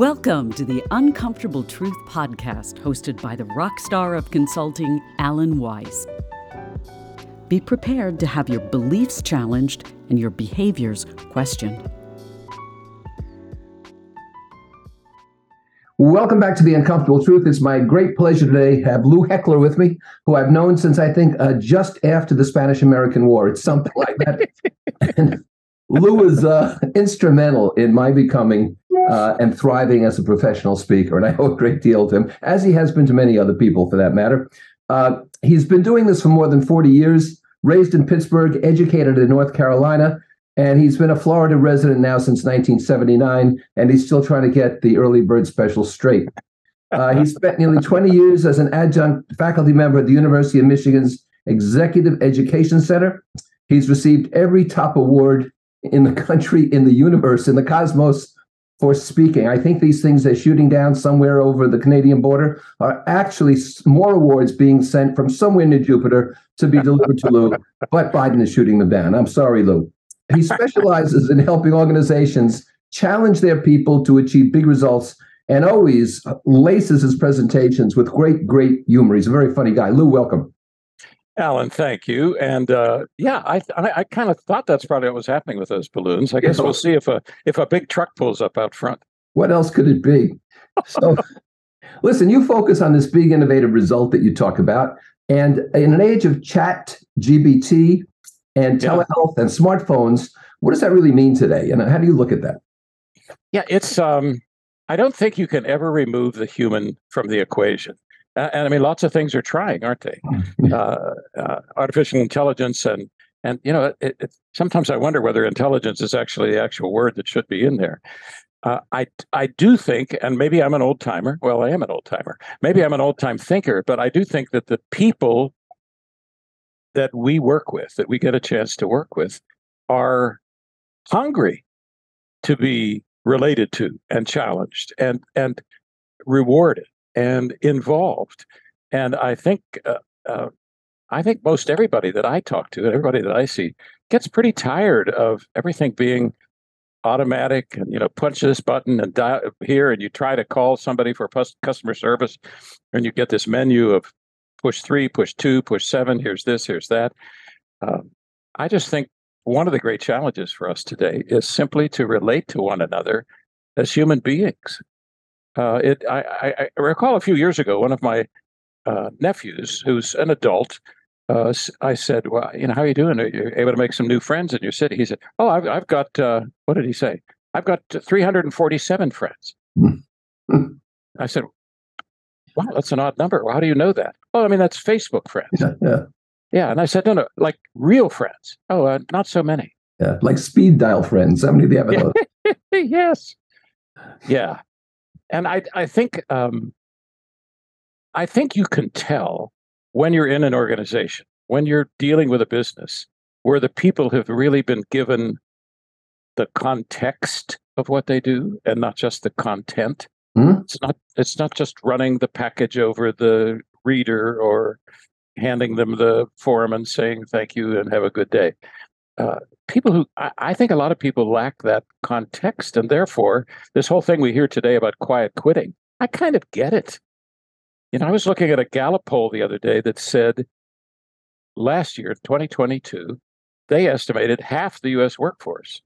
Welcome to the Uncomfortable Truth podcast, hosted by the rock star of consulting, Alan Weiss. Be prepared to have your beliefs challenged and your behaviors questioned. Welcome back to the Uncomfortable Truth. It's my great pleasure today to have Lou Heckler with me, who I've known since I think uh, just after the Spanish American War. It's something like that. and Lou was uh, instrumental in my becoming uh, and thriving as a professional speaker, and I owe a great deal to him, as he has been to many other people for that matter. Uh, he's been doing this for more than 40 years, raised in Pittsburgh, educated in North Carolina, and he's been a Florida resident now since 1979, and he's still trying to get the early bird special straight. Uh, he spent nearly 20 years as an adjunct faculty member at the University of Michigan's Executive Education Center. He's received every top award in the country, in the universe, in the cosmos for speaking. I think these things they're shooting down somewhere over the Canadian border are actually more awards being sent from somewhere near Jupiter to be delivered to Lou, but Biden is shooting them down. I'm sorry, Lou. He specializes in helping organizations challenge their people to achieve big results and always laces his presentations with great, great humor. He's a very funny guy. Lou, welcome. Alan, thank you. And uh, yeah, I I, I kind of thought that's probably what was happening with those balloons. I guess we'll see if a if a big truck pulls up out front. What else could it be? So, listen, you focus on this big innovative result that you talk about, and in an age of chat, GPT, and telehealth yeah. and smartphones, what does that really mean today? And how do you look at that? Yeah, it's um, I don't think you can ever remove the human from the equation. And I mean, lots of things are trying, aren't they? Uh, uh, artificial intelligence and and you know, it, it, sometimes I wonder whether intelligence is actually the actual word that should be in there. Uh, I I do think, and maybe I'm an old timer. Well, I am an old timer. Maybe I'm an old time thinker, but I do think that the people that we work with, that we get a chance to work with, are hungry to be related to and challenged and and rewarded and involved. And I think uh, uh, I think most everybody that I talk to, everybody that I see, gets pretty tired of everything being automatic and you know punch this button and dial here and you try to call somebody for customer service and you get this menu of push three push two push seven here's this here's that um, i just think one of the great challenges for us today is simply to relate to one another as human beings uh, it, I, I, I, recall a few years ago, one of my uh, nephews, who's an adult, uh, I said, "Well, you know, how are you doing? Are you able to make some new friends in your city?" He said, "Oh, I've, I've got uh, what did he say? I've got 347 friends." I said, "Wow, that's an odd number. Well, how do you know that?" Oh, I mean, that's Facebook friends. Yeah, yeah. yeah. And I said, "No, no, like real friends. Oh, uh, not so many. Yeah, like speed dial friends. How many do you have? yes. Yeah and I I think um, I think you can tell when you're in an organization, when you're dealing with a business, where the people have really been given the context of what they do and not just the content. Mm-hmm. It's not it's not just running the package over the reader or handing them the form and saying thank you and have a good day. Uh, people who I, I, think a lot of people lack that context, and therefore this whole thing we hear today about quiet quitting, I kind of get it. You know, I was looking at a Gallup poll the other day that said last year, 2022, they estimated half the U.S. workforce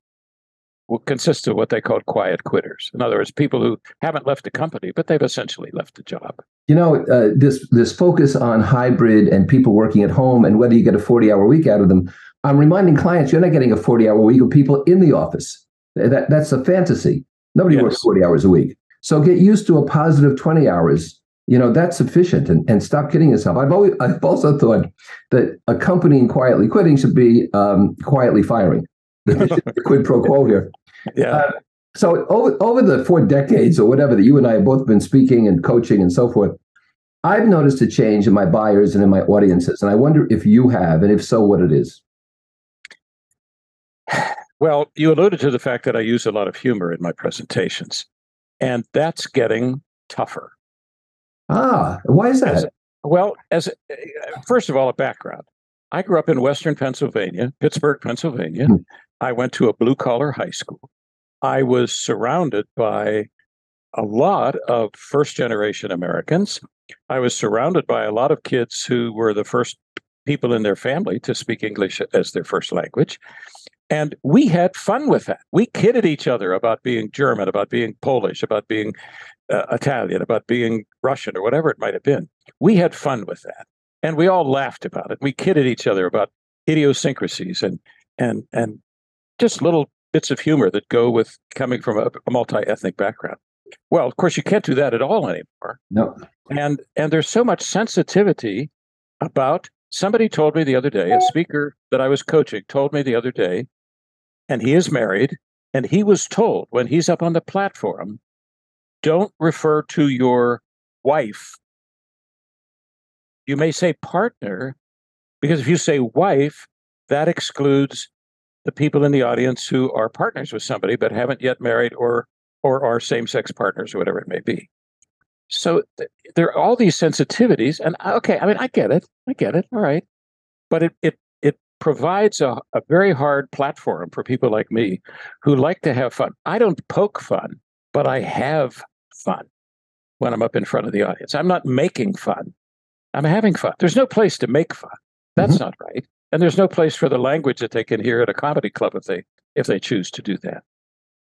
will consist of what they called quiet quitters. In other words, people who haven't left the company, but they've essentially left the job. You know, uh, this this focus on hybrid and people working at home and whether you get a 40 hour week out of them, I'm reminding clients you're not getting a 40 hour week of people in the office. That, that's a fantasy. Nobody yes. works 40 hours a week. So get used to a positive 20 hours. You know, that's sufficient and, and stop kidding yourself. I've always I've also thought that accompanying quietly quitting should be um, quietly firing quid pro quo here. Yeah. Uh, so over over the four decades or whatever that you and I have both been speaking and coaching and so forth, I've noticed a change in my buyers and in my audiences, and I wonder if you have, and if so, what it is. Well, you alluded to the fact that I use a lot of humor in my presentations, and that's getting tougher. Ah, why is that? As, well, as first of all, a background. I grew up in Western Pennsylvania, Pittsburgh, Pennsylvania. Hmm. I went to a blue collar high school. I was surrounded by a lot of first generation Americans. I was surrounded by a lot of kids who were the first people in their family to speak English as their first language. And we had fun with that. We kidded each other about being German, about being Polish, about being uh, Italian, about being Russian, or whatever it might have been. We had fun with that. And we all laughed about it. We kidded each other about idiosyncrasies and and and just little bits of humor that go with coming from a, a multi-ethnic background. Well, of course, you can't do that at all anymore. No. And and there's so much sensitivity about. Somebody told me the other day, a speaker that I was coaching told me the other day, and he is married, and he was told when he's up on the platform, don't refer to your wife. You may say partner, because if you say wife, that excludes the people in the audience who are partners with somebody but haven't yet married or or are same-sex partners or whatever it may be. So th- there are all these sensitivities, and okay, I mean, I get it, I get it, all right, but it it provides a, a very hard platform for people like me who like to have fun. I don't poke fun, but I have fun when I'm up in front of the audience. I'm not making fun. I'm having fun. There's no place to make fun. That's mm-hmm. not right. And there's no place for the language that they can hear at a comedy club if they if they choose to do that.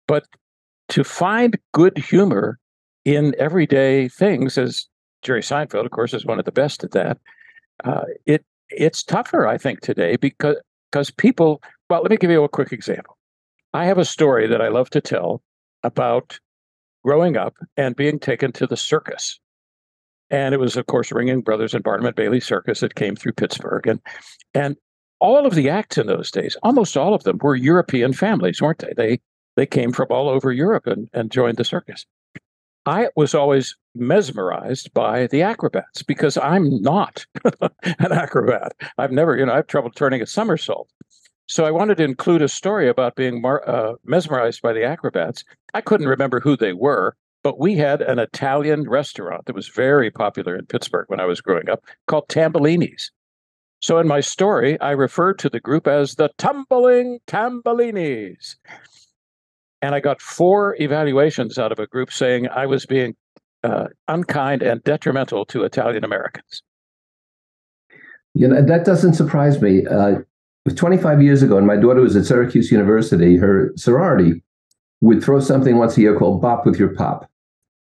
But to find good humor in everyday things, as Jerry Seinfeld, of course, is one of the best at that. Uh, it it's tougher, I think, today because because people. Well, let me give you a quick example. I have a story that I love to tell about growing up and being taken to the circus. And it was, of course, Ringling Brothers and Barnum and Bailey Circus that came through Pittsburgh. And and all of the acts in those days, almost all of them were European families, weren't they? They they came from all over Europe and, and joined the circus. I was always mesmerized by the acrobats because I'm not an acrobat. I've never, you know, I have trouble turning a somersault. So I wanted to include a story about being mar- uh, mesmerized by the acrobats. I couldn't remember who they were, but we had an Italian restaurant that was very popular in Pittsburgh when I was growing up called Tambellini's. So in my story, I referred to the group as the Tumbling Tambellinis. And I got four evaluations out of a group saying I was being uh, unkind and detrimental to Italian Americans. You know, that doesn't surprise me. Uh, 25 years ago, and my daughter was at Syracuse University, her sorority would throw something once a year called Bop with Your Pop.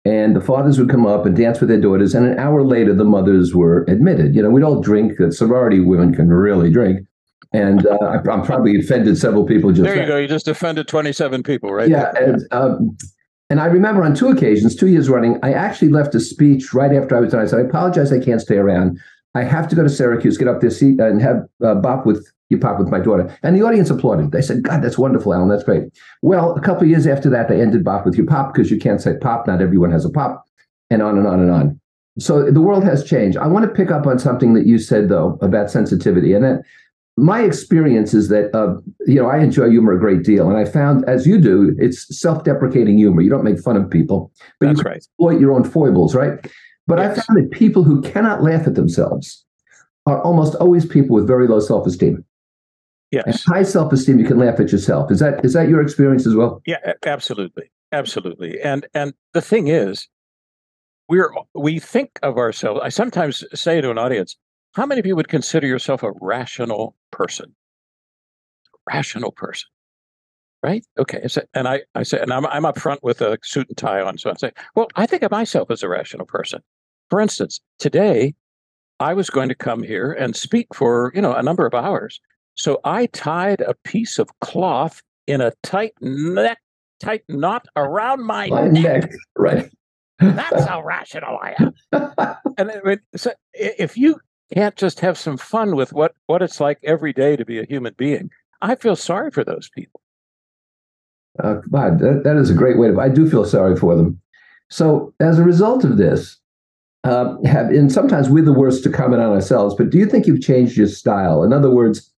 And the fathers would come up and dance with their daughters. And an hour later, the mothers were admitted. You know, we'd all drink. That sorority women can really drink. And uh, I, am probably offended several people. Just there you go. You just offended 27 people, right? Yeah. And, um, and I remember on two occasions, two years running, I actually left a speech right after I was done. I said, I apologize, I can't stay around. I have to go to Syracuse, get up there, see, and have uh, bop with you pop with my daughter. And the audience applauded. They said, God, that's wonderful, Alan. That's great. Well, a couple of years after that, they ended bop with your pop because you can't say pop. Not everyone has a pop, and on and on and on. So the world has changed. I want to pick up on something that you said, though, about sensitivity. And that my experience is that, uh, you know, I enjoy humor a great deal. And I found, as you do, it's self deprecating humor. You don't make fun of people, but That's you right. exploit your own foibles, right? But yes. I found that people who cannot laugh at themselves are almost always people with very low self esteem. Yes. And high self esteem, you can laugh at yourself. Is that is that your experience as well? Yeah, absolutely, absolutely. And and the thing is, we're we think of ourselves. I sometimes say to an audience, "How many of you would consider yourself a rational person?" Rational person, right? Okay. And I I say, and I'm I'm up front with a suit and tie on, so I say, "Well, I think of myself as a rational person." For instance, today I was going to come here and speak for you know a number of hours so I tied a piece of cloth in a tight neck, tight knot around my, my neck. neck. Right. That's how rational I am. and I mean, so if you can't just have some fun with what what it's like every day to be a human being, I feel sorry for those people. Uh, God, that, that is a great way to. I do feel sorry for them. So as a result of this, uh, have and sometimes we're the worst to comment on ourselves. But do you think you've changed your style? In other words,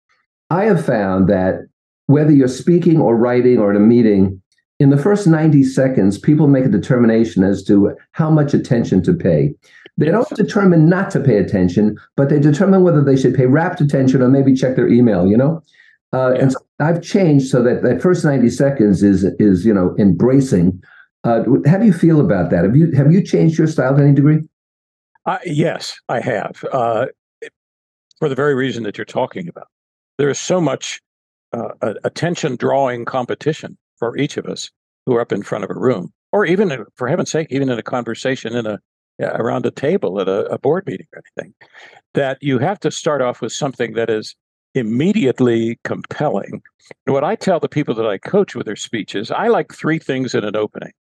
I have found that whether you're speaking or writing or in a meeting, in the first 90 seconds, people make a determination as to how much attention to pay. They don't determine not to pay attention, but they determine whether they should pay rapt attention or maybe check their email, you know? Uh, yeah. And so I've changed so that that first 90 seconds is, is you know, embracing Uh, how do you feel about that? Have you have you changed your style to any degree? Uh, yes, I have. Uh, for the very reason that you're talking about, there is so much uh, attention drawing competition for each of us who are up in front of a room, or even, for heaven's sake, even in a conversation in a around a table at a, a board meeting or anything, that you have to start off with something that is immediately compelling. And what I tell the people that I coach with their speeches, I like three things in an opening.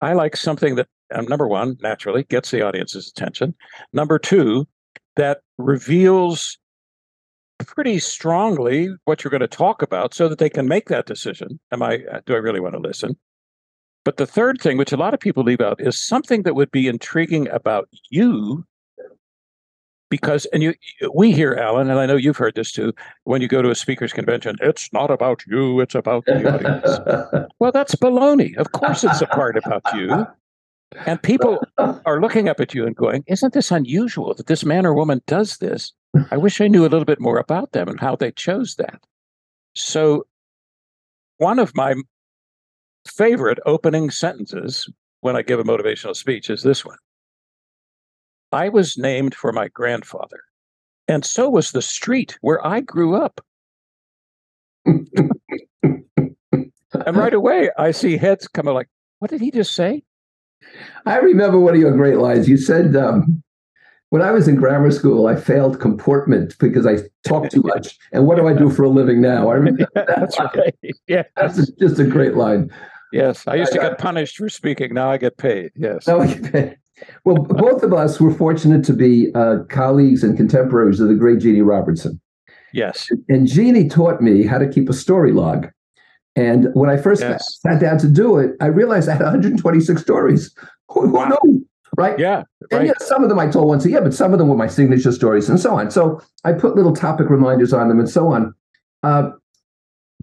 I like something that, um, number one, naturally gets the audience's attention. Number two, that reveals pretty strongly what you're going to talk about so that they can make that decision. Am I, uh, do I really want to listen? But the third thing, which a lot of people leave out, is something that would be intriguing about you. Because and you we hear alan and i know you've heard this too when you go to a speakers convention it's not about you it's about the audience. Well that's baloney. Of course it's a part about you. And people are looking up at you and going isn't this unusual that this man or woman does this i wish i knew a little bit more about them and how they chose that so one of my favorite opening sentences when i give a motivational speech is this one I was named for my grandfather, and so was the street where I grew up. and right away, I see heads coming like, what did he just say? I remember one of your great lines. You said, um, when I was in grammar school, I failed comportment because I talked too much. And what do I do for a living now? I remember that That's right. Yeah. That's just a great line. Yes. I used to get punished for speaking. Now I get paid. Yes. Now I get paid. Well, both of us were fortunate to be uh, colleagues and contemporaries of the great Jeannie Robertson. Yes. And Jeannie taught me how to keep a story log. And when I first yes. sat down to do it, I realized I had 126 stories. Who, wow. Right? Yeah. Right. And yeah, some of them I told once a year, but some of them were my signature stories and so on. So I put little topic reminders on them and so on. Uh,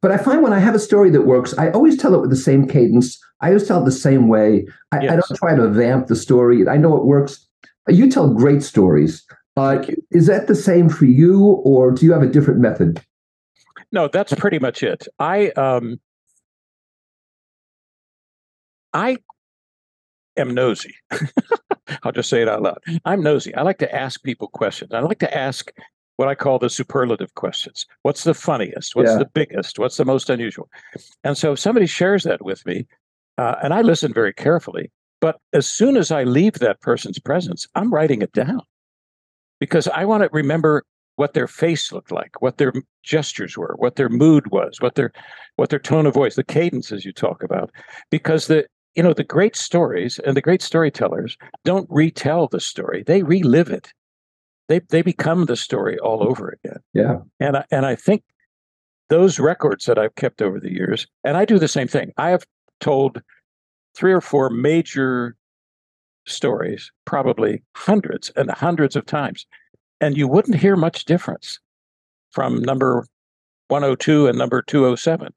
but I find when I have a story that works, I always tell it with the same cadence. I always tell it the same way. I, yes. I don't try to vamp the story. I know it works. You tell great stories. Uh, is that the same for you, or do you have a different method? No, that's pretty much it. I um, I am nosy. I'll just say it out loud. I'm nosy. I like to ask people questions. I like to ask what I call the superlative questions. What's the funniest? What's yeah. the biggest? What's the most unusual? And so if somebody shares that with me, uh, and I listen very carefully, but as soon as I leave that person's presence, I'm writing it down because I want to remember what their face looked like, what their gestures were, what their mood was, what their what their tone of voice, the cadences you talk about, because the you know the great stories and the great storytellers don't retell the story; they relive it they they become the story all over again. Yeah. And I, and I think those records that I've kept over the years, and I do the same thing. I have told three or four major stories, probably hundreds and hundreds of times, and you wouldn't hear much difference from number 102 and number 207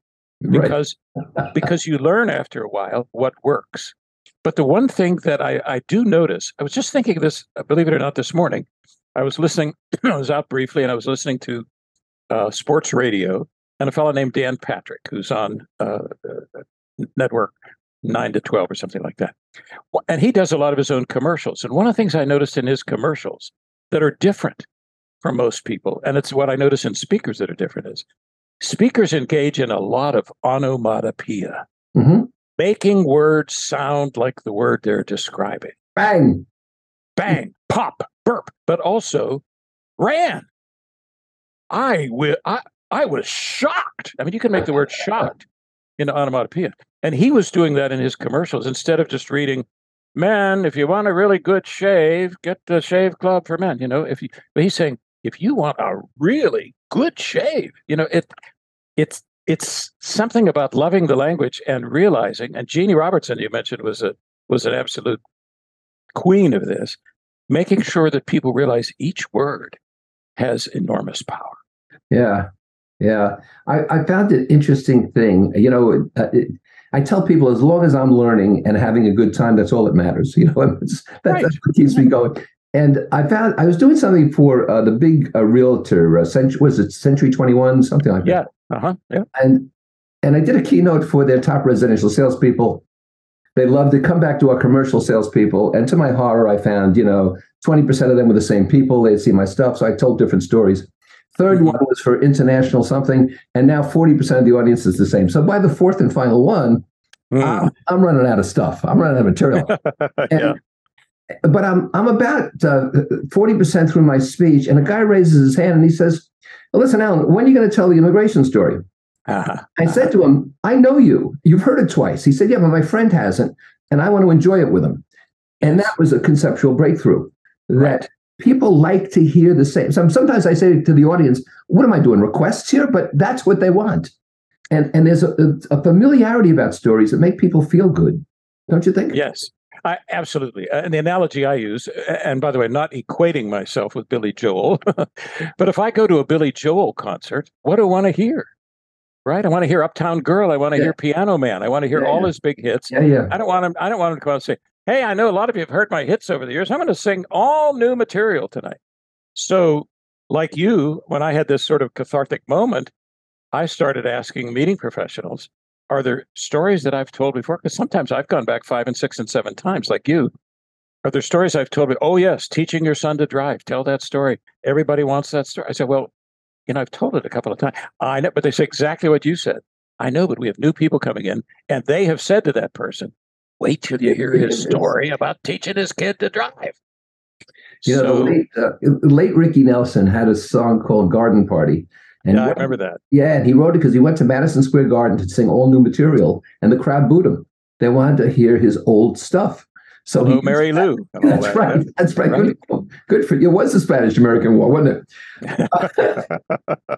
because right. because you learn after a while what works. But the one thing that I, I do notice, I was just thinking this, believe it or not, this morning. I was listening, I was out briefly and I was listening to uh, sports radio and a fellow named Dan Patrick, who's on uh, uh, network 9 to 12 or something like that. And he does a lot of his own commercials. And one of the things I noticed in his commercials that are different from most people, and it's what I notice in speakers that are different, is speakers engage in a lot of onomatopoeia, mm-hmm. making words sound like the word they're describing. Bang. Bang. Pop burp, but also ran. I will. I I was shocked. I mean, you can make the word shocked in onomatopoeia, and he was doing that in his commercials instead of just reading, "Man, if you want a really good shave, get the Shave Club for Men." You know, if you, but he's saying, if you want a really good shave, you know, it it's it's something about loving the language and realizing. And Jeannie Robertson, you mentioned, was a was an absolute queen of this making sure that people realize each word has enormous power. Yeah. Yeah. I, I found it interesting thing. You know, uh, it, I tell people as long as I'm learning and having a good time, that's all that matters. You know, that's, right. that's what keeps me going. And I found I was doing something for uh, the big uh, realtor, uh, Century, was it Century 21, something like yeah. that. Uh-huh. Yeah. And and I did a keynote for their top residential salespeople. They loved to come back to our commercial salespeople. And to my horror, I found, you know, 20% of them were the same people. They'd see my stuff. So I told different stories. 3rd mm-hmm. one was for international something. And now 40% of the audience is the same. So by the fourth and final one, mm. I'm, I'm, running out of stuff. I'm running out of material. yeah. But I'm, I'm about uh, 40% through my speech. And a guy raises his hand and he says, well, Listen, Alan, when are you going to tell the immigration story? Uh-huh. I said to him, I know you. You've heard it twice. He said, Yeah, but my friend hasn't, and I want to enjoy it with him. And that was a conceptual breakthrough that right. people like to hear the same. Sometimes I say to the audience, What am I doing? Requests here? But that's what they want. And, and there's a, a familiarity about stories that make people feel good, don't you think? Yes. I, absolutely. Uh, and the analogy I use, and by the way, not equating myself with Billy Joel, but if I go to a Billy Joel concert, what do I want to hear? right? I want to hear Uptown Girl. I want to yeah. hear Piano Man. I want to hear yeah, all yeah. his big hits. Yeah, yeah. I don't want him. I don't want him to come out and say, "Hey, I know a lot of you have heard my hits over the years. I'm going to sing all new material tonight." So, like you, when I had this sort of cathartic moment, I started asking meeting professionals, "Are there stories that I've told before?" Because sometimes I've gone back five and six and seven times, like you. Are there stories I've told? Oh yes, teaching your son to drive. Tell that story. Everybody wants that story. I said, well, you know, I've told it a couple of times. I know, but they say exactly what you said. I know, but we have new people coming in, and they have said to that person, "Wait till you hear his story about teaching his kid to drive." You so, know, the late, uh, late Ricky Nelson had a song called "Garden Party." And yeah, I remember that. Yeah, and he wrote it because he went to Madison Square Garden to sing all new material, and the crowd booed him. They wanted to hear his old stuff. So Hello, Mary Lou. That's that, right. That's right. right. Good, good, for you. It was the Spanish American War, wasn't it? so,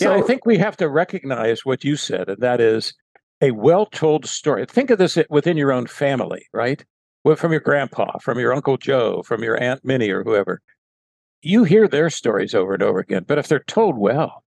yeah, I think we have to recognize what you said, and that is a well told story. Think of this within your own family, right? Well, from your grandpa, from your Uncle Joe, from your Aunt Minnie, or whoever. You hear their stories over and over again, but if they're told well,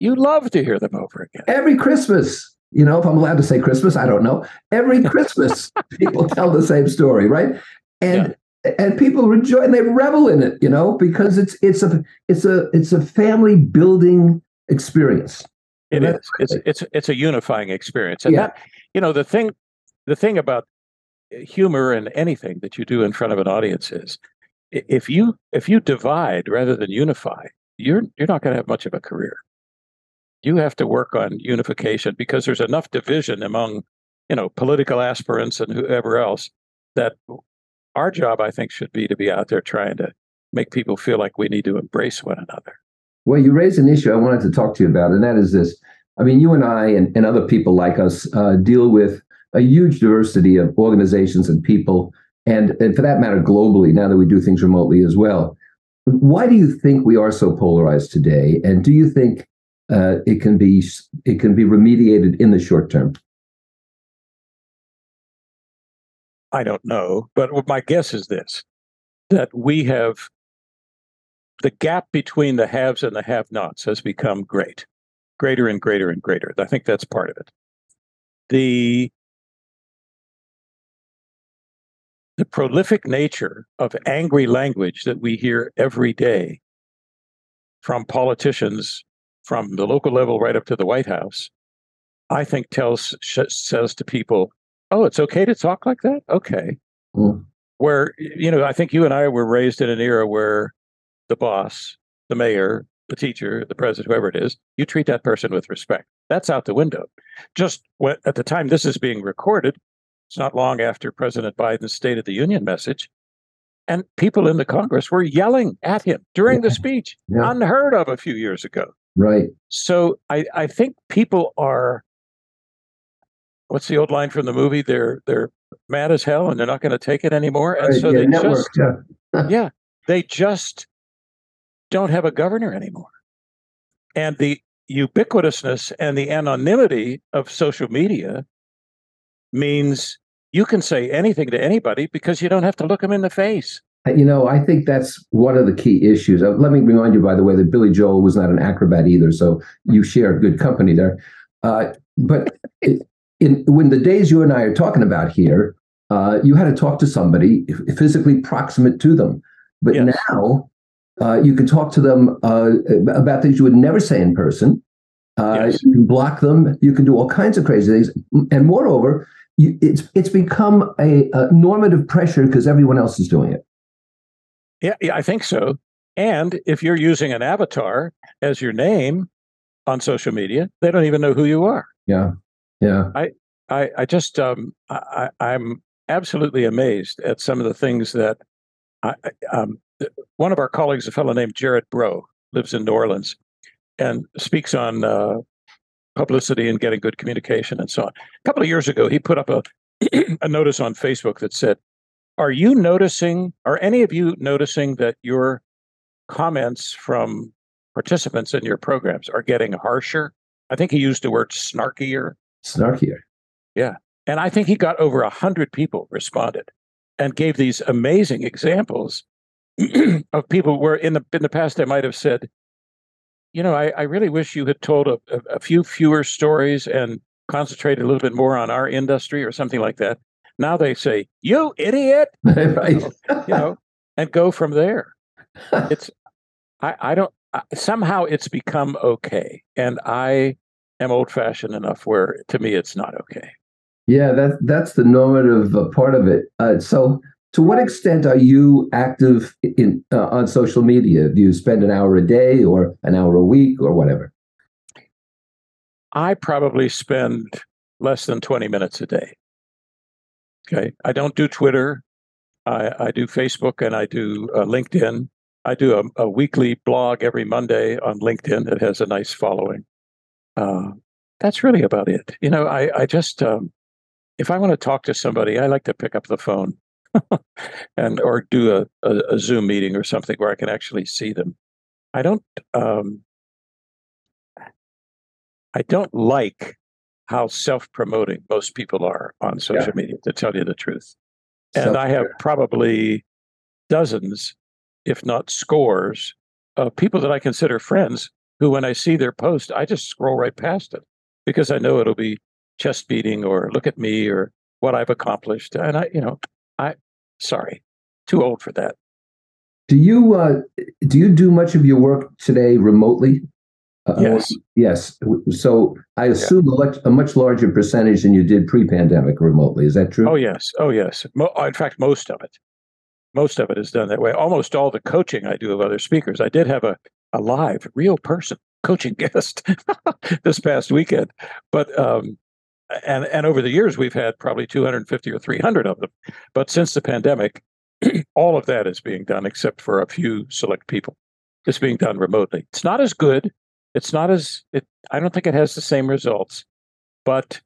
you love to hear them over again. Every Christmas, you know, if I'm allowed to say Christmas, I don't know. Every Christmas, people tell the same story, right? And yeah. and people rejoice and they revel in it, you know, because it's it's a it's a it's a family building experience. It is. It's it's it's a unifying experience. And yeah. that, you know, the thing the thing about humor and anything that you do in front of an audience is if you if you divide rather than unify, you're you're not going to have much of a career. You have to work on unification because there's enough division among you know political aspirants and whoever else that our job i think should be to be out there trying to make people feel like we need to embrace one another. Well you raised an issue i wanted to talk to you about and that is this. I mean you and i and, and other people like us uh, deal with a huge diversity of organizations and people and, and for that matter globally now that we do things remotely as well why do you think we are so polarized today and do you think uh, it can be it can be remediated in the short term? I don't know, but my guess is this: that we have the gap between the haves and the have-nots has become great, greater and greater and greater. I think that's part of it. The the prolific nature of angry language that we hear every day from politicians from the local level right up to the White House, I think tells sh- says to people, "Oh, it's okay to talk like that." Okay, mm. where you know, I think you and I were raised in an era where the boss, the mayor, the teacher, the president, whoever it is, you treat that person with respect. That's out the window. Just when, at the time this is being recorded, it's not long after President Biden's State of the Union message. And people in the Congress were yelling at him during yeah. the speech, yeah. unheard of a few years ago. Right. So I, I think people are what's the old line from the movie? They're they're mad as hell and they're not going to take it anymore. And right, so yeah, they network, just yeah. yeah, they just don't have a governor anymore. And the ubiquitousness and the anonymity of social media means you can say anything to anybody because you don't have to look them in the face. You know, I think that's one of the key issues. Uh, let me remind you, by the way, that Billy Joel was not an acrobat either, so you share good company there. Uh, but in, when the days you and I are talking about here, uh, you had to talk to somebody physically proximate to them. But yes. now uh, you can talk to them uh, about things you would never say in person. Uh, yes. You can block them. You can do all kinds of crazy things. And moreover, you, it's it's become a, a normative pressure because everyone else is doing it. Yeah, yeah, I think so. And if you're using an avatar as your name on social media, they don't even know who you are. Yeah, yeah. I I, I just um, I, I'm absolutely amazed at some of the things that I, um, one of our colleagues, a fellow named Jared Bro, lives in New Orleans and speaks on uh, publicity and getting good communication and so on. A couple of years ago, he put up a a notice on Facebook that said, "Are you noticing? Are any of you noticing that your comments from participants in your programs are getting harsher?" I think he used the word snarkier. Snarkier. Yeah, and I think he got over a hundred people responded and gave these amazing examples of people where in the in the past they might have said, you know, I, I really wish you had told a, a, few fewer stories and concentrated a little bit more on our industry or something like that. Now they say, "You idiot," right. you know, and go from there. It's I I don't I, somehow it's become okay, and I am old fashioned enough where to me it's not okay. Yeah, that that's the normative uh, part of it. Uh, so to what extent are you active in uh, on social media? Do you spend an hour a day or an hour a week or whatever? I probably spend less than 20 minutes a day. Okay. I don't do Twitter. I, I do Facebook and I do uh, LinkedIn. I do a, a, weekly blog every Monday on LinkedIn that has a nice following. Uh, that's really about it. You know, I, I just, um, if I want to talk to somebody, I like to pick up the phone and or do a, a, a, Zoom meeting or something where I can actually see them. I don't um, I don't like how self-promoting most people are on social yeah. media, to tell you the truth. And I have probably dozens, if not scores, of people that I consider friends who, when I see their post, I just scroll right past it because I know it'll be chest beating or look at me or what I've accomplished. And I, you know, I sorry, too old for that. Do you uh, do you do much of your work today remotely? Uh, yes. yes. So I assume yeah. a, much larger percentage than you did pre-pandemic remotely. Is that true? Oh yes. Oh yes. Mo- uh, in fact, most of it, most of it is done that way. Almost all the coaching I do of other speakers. I did have a a live, real person coaching guest this past weekend, but um, and and over the years we've had probably 250 or 300 of them. But since the pandemic all of that is being done except for a few select people. It's being done remotely. It's not as good. It's not as it i don't think it has the same results. But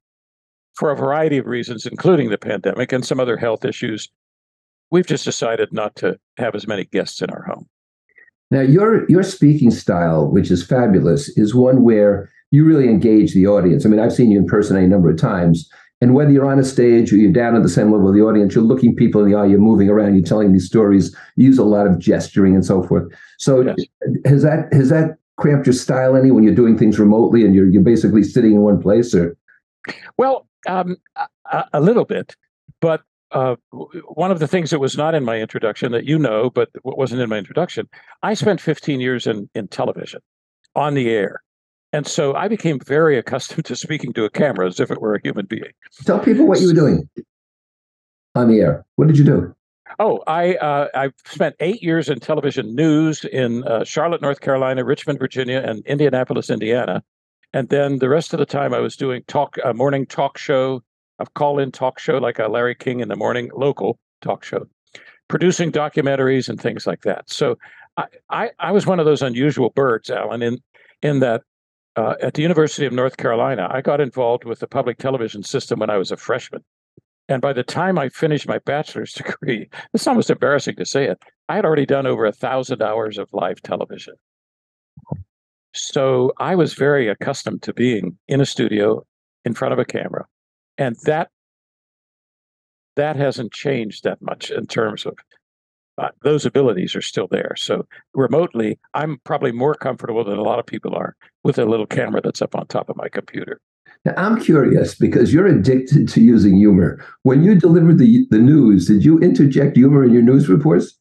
for a variety of reasons including the pandemic and some other health issues we've just decided not to have as many guests in our home. Now your your speaking style which is fabulous is one where you really engage the audience. I mean, I've seen you in person a number of times. And whether you're on a stage or you're down at the same level of the audience, you're looking people in the eye, you're moving around, you're telling these stories, you use a lot of gesturing and so forth. So yes. has that has that cramped your style any when you're doing things remotely and you're you're basically sitting in one place or well um, a, a, little bit but uh, one of the things that was not in my introduction that you know but wasn't in my introduction i spent 15 years in in television on the air and so I became very accustomed to speaking to a camera as if it were a human being. Tell people what you were doing on the air. What did you do? Oh, I uh, I spent eight years in television news in uh, Charlotte, North Carolina, Richmond, Virginia, and Indianapolis, Indiana, and then the rest of the time I was doing talk a morning talk show, a call-in talk show like a Larry King in the morning local talk show, producing documentaries and things like that. So I I, I was one of those unusual birds, Alan, in in that uh, at the University of North Carolina, I got involved with the public television system when I was a freshman. And by the time I finished my bachelor's degree, it's almost embarrassing to say it, I had already done over a thousand hours of live television. So I was very accustomed to being in a studio in front of a camera. And that that hasn't changed that much in terms of uh, those abilities are still there. So remotely, I'm probably more comfortable than a lot of people are with a little camera that's up on top of my computer. Now, I'm curious because you're addicted to using humor. When you delivered the, the news, did you interject humor in your news reports?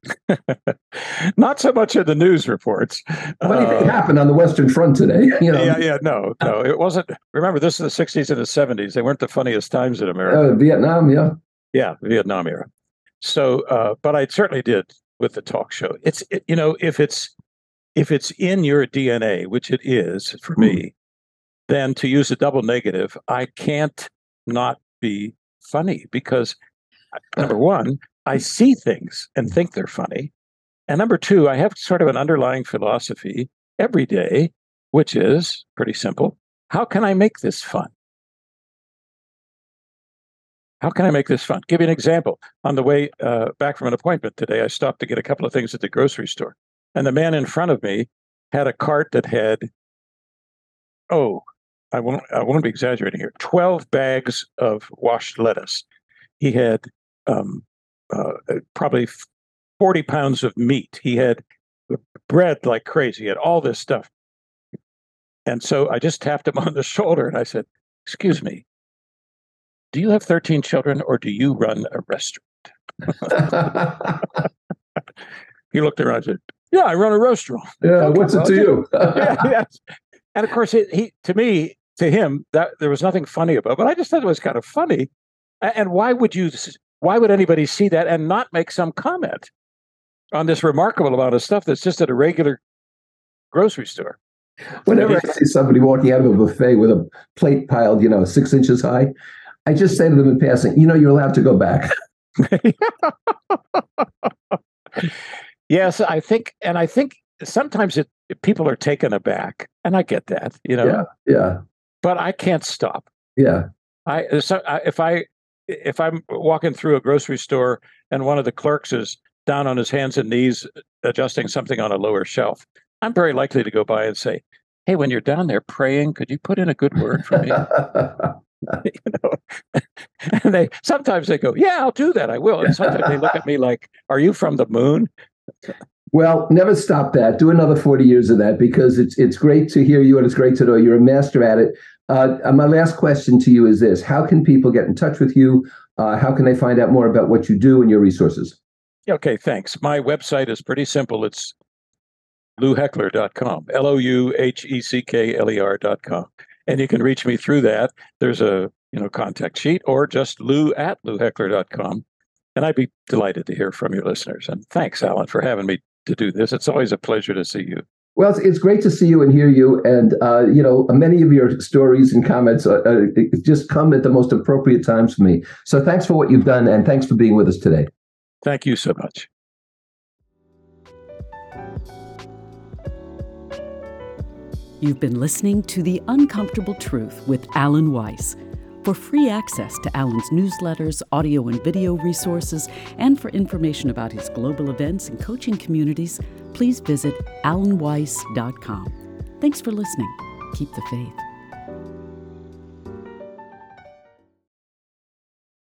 Not so much in the news reports. What uh, happened on the Western Front today. You know? Yeah, yeah, no, no, it wasn't. Remember, this is the 60s and the 70s. They weren't the funniest times in America. Uh, Vietnam, yeah. Yeah, Vietnam era. So, uh, but I certainly did with the talk show. It's, it, you know, if it's, if it's in your DNA, which it is for me, mm. then to use a double negative, I can't not be funny because number one, I see things and think they're funny. And number two, I have sort of an underlying philosophy every day, which is pretty simple. How can I make this fun? How can I make this fun? Give you an example. On the way uh, back from an appointment today, I stopped to get a couple of things at the grocery store. And the man in front of me had a cart that had, oh, I won't, I won't be exaggerating here, 12 bags of washed lettuce. He had um, uh, probably 40 pounds of meat. He had bread like crazy. He had all this stuff. And so I just tapped him on the shoulder and I said, Excuse me, do you have 13 children or do you run a restaurant? he looked around and said, yeah, I run a restaurant. Yeah, what's it to you? yeah, yes. And of course, it, he to me, to him, that there was nothing funny about. It, but I just thought it was kind of funny. And why would you? Why would anybody see that and not make some comment on this remarkable amount of stuff that's just at a regular grocery store? Whenever I see somebody walking out of a buffet with a plate piled, you know, six inches high, I just say to them in passing, you know, you're allowed to go back. Yes, I think, and I think sometimes it, people are taken aback, and I get that, you know. Yeah, yeah. But I can't stop. Yeah. I, so I if I if I'm walking through a grocery store and one of the clerks is down on his hands and knees adjusting something on a lower shelf, I'm very likely to go by and say, "Hey, when you're down there praying, could you put in a good word for me?" you know, and they sometimes they go, "Yeah, I'll do that. I will." And sometimes they look at me like, "Are you from the moon?" Well, never stop that. Do another 40 years of that because it's it's great to hear you and it's great to know you're a master at it. Uh, my last question to you is this How can people get in touch with you? Uh, how can they find out more about what you do and your resources? Okay, thanks. My website is pretty simple. It's louheckler.com, L O U H E C K L E R.com. And you can reach me through that. There's a you know contact sheet or just lou at louheckler.com. And I'd be delighted to hear from your listeners. And thanks, Alan, for having me to do this. It's always a pleasure to see you. Well, it's, it's great to see you and hear you. And, uh, you know, many of your stories and comments uh, uh, just come at the most appropriate times for me. So thanks for what you've done. And thanks for being with us today. Thank you so much. You've been listening to The Uncomfortable Truth with Alan Weiss. For free access to Alan's newsletters, audio and video resources, and for information about his global events and coaching communities, please visit alanweiss.com. Thanks for listening. Keep the faith.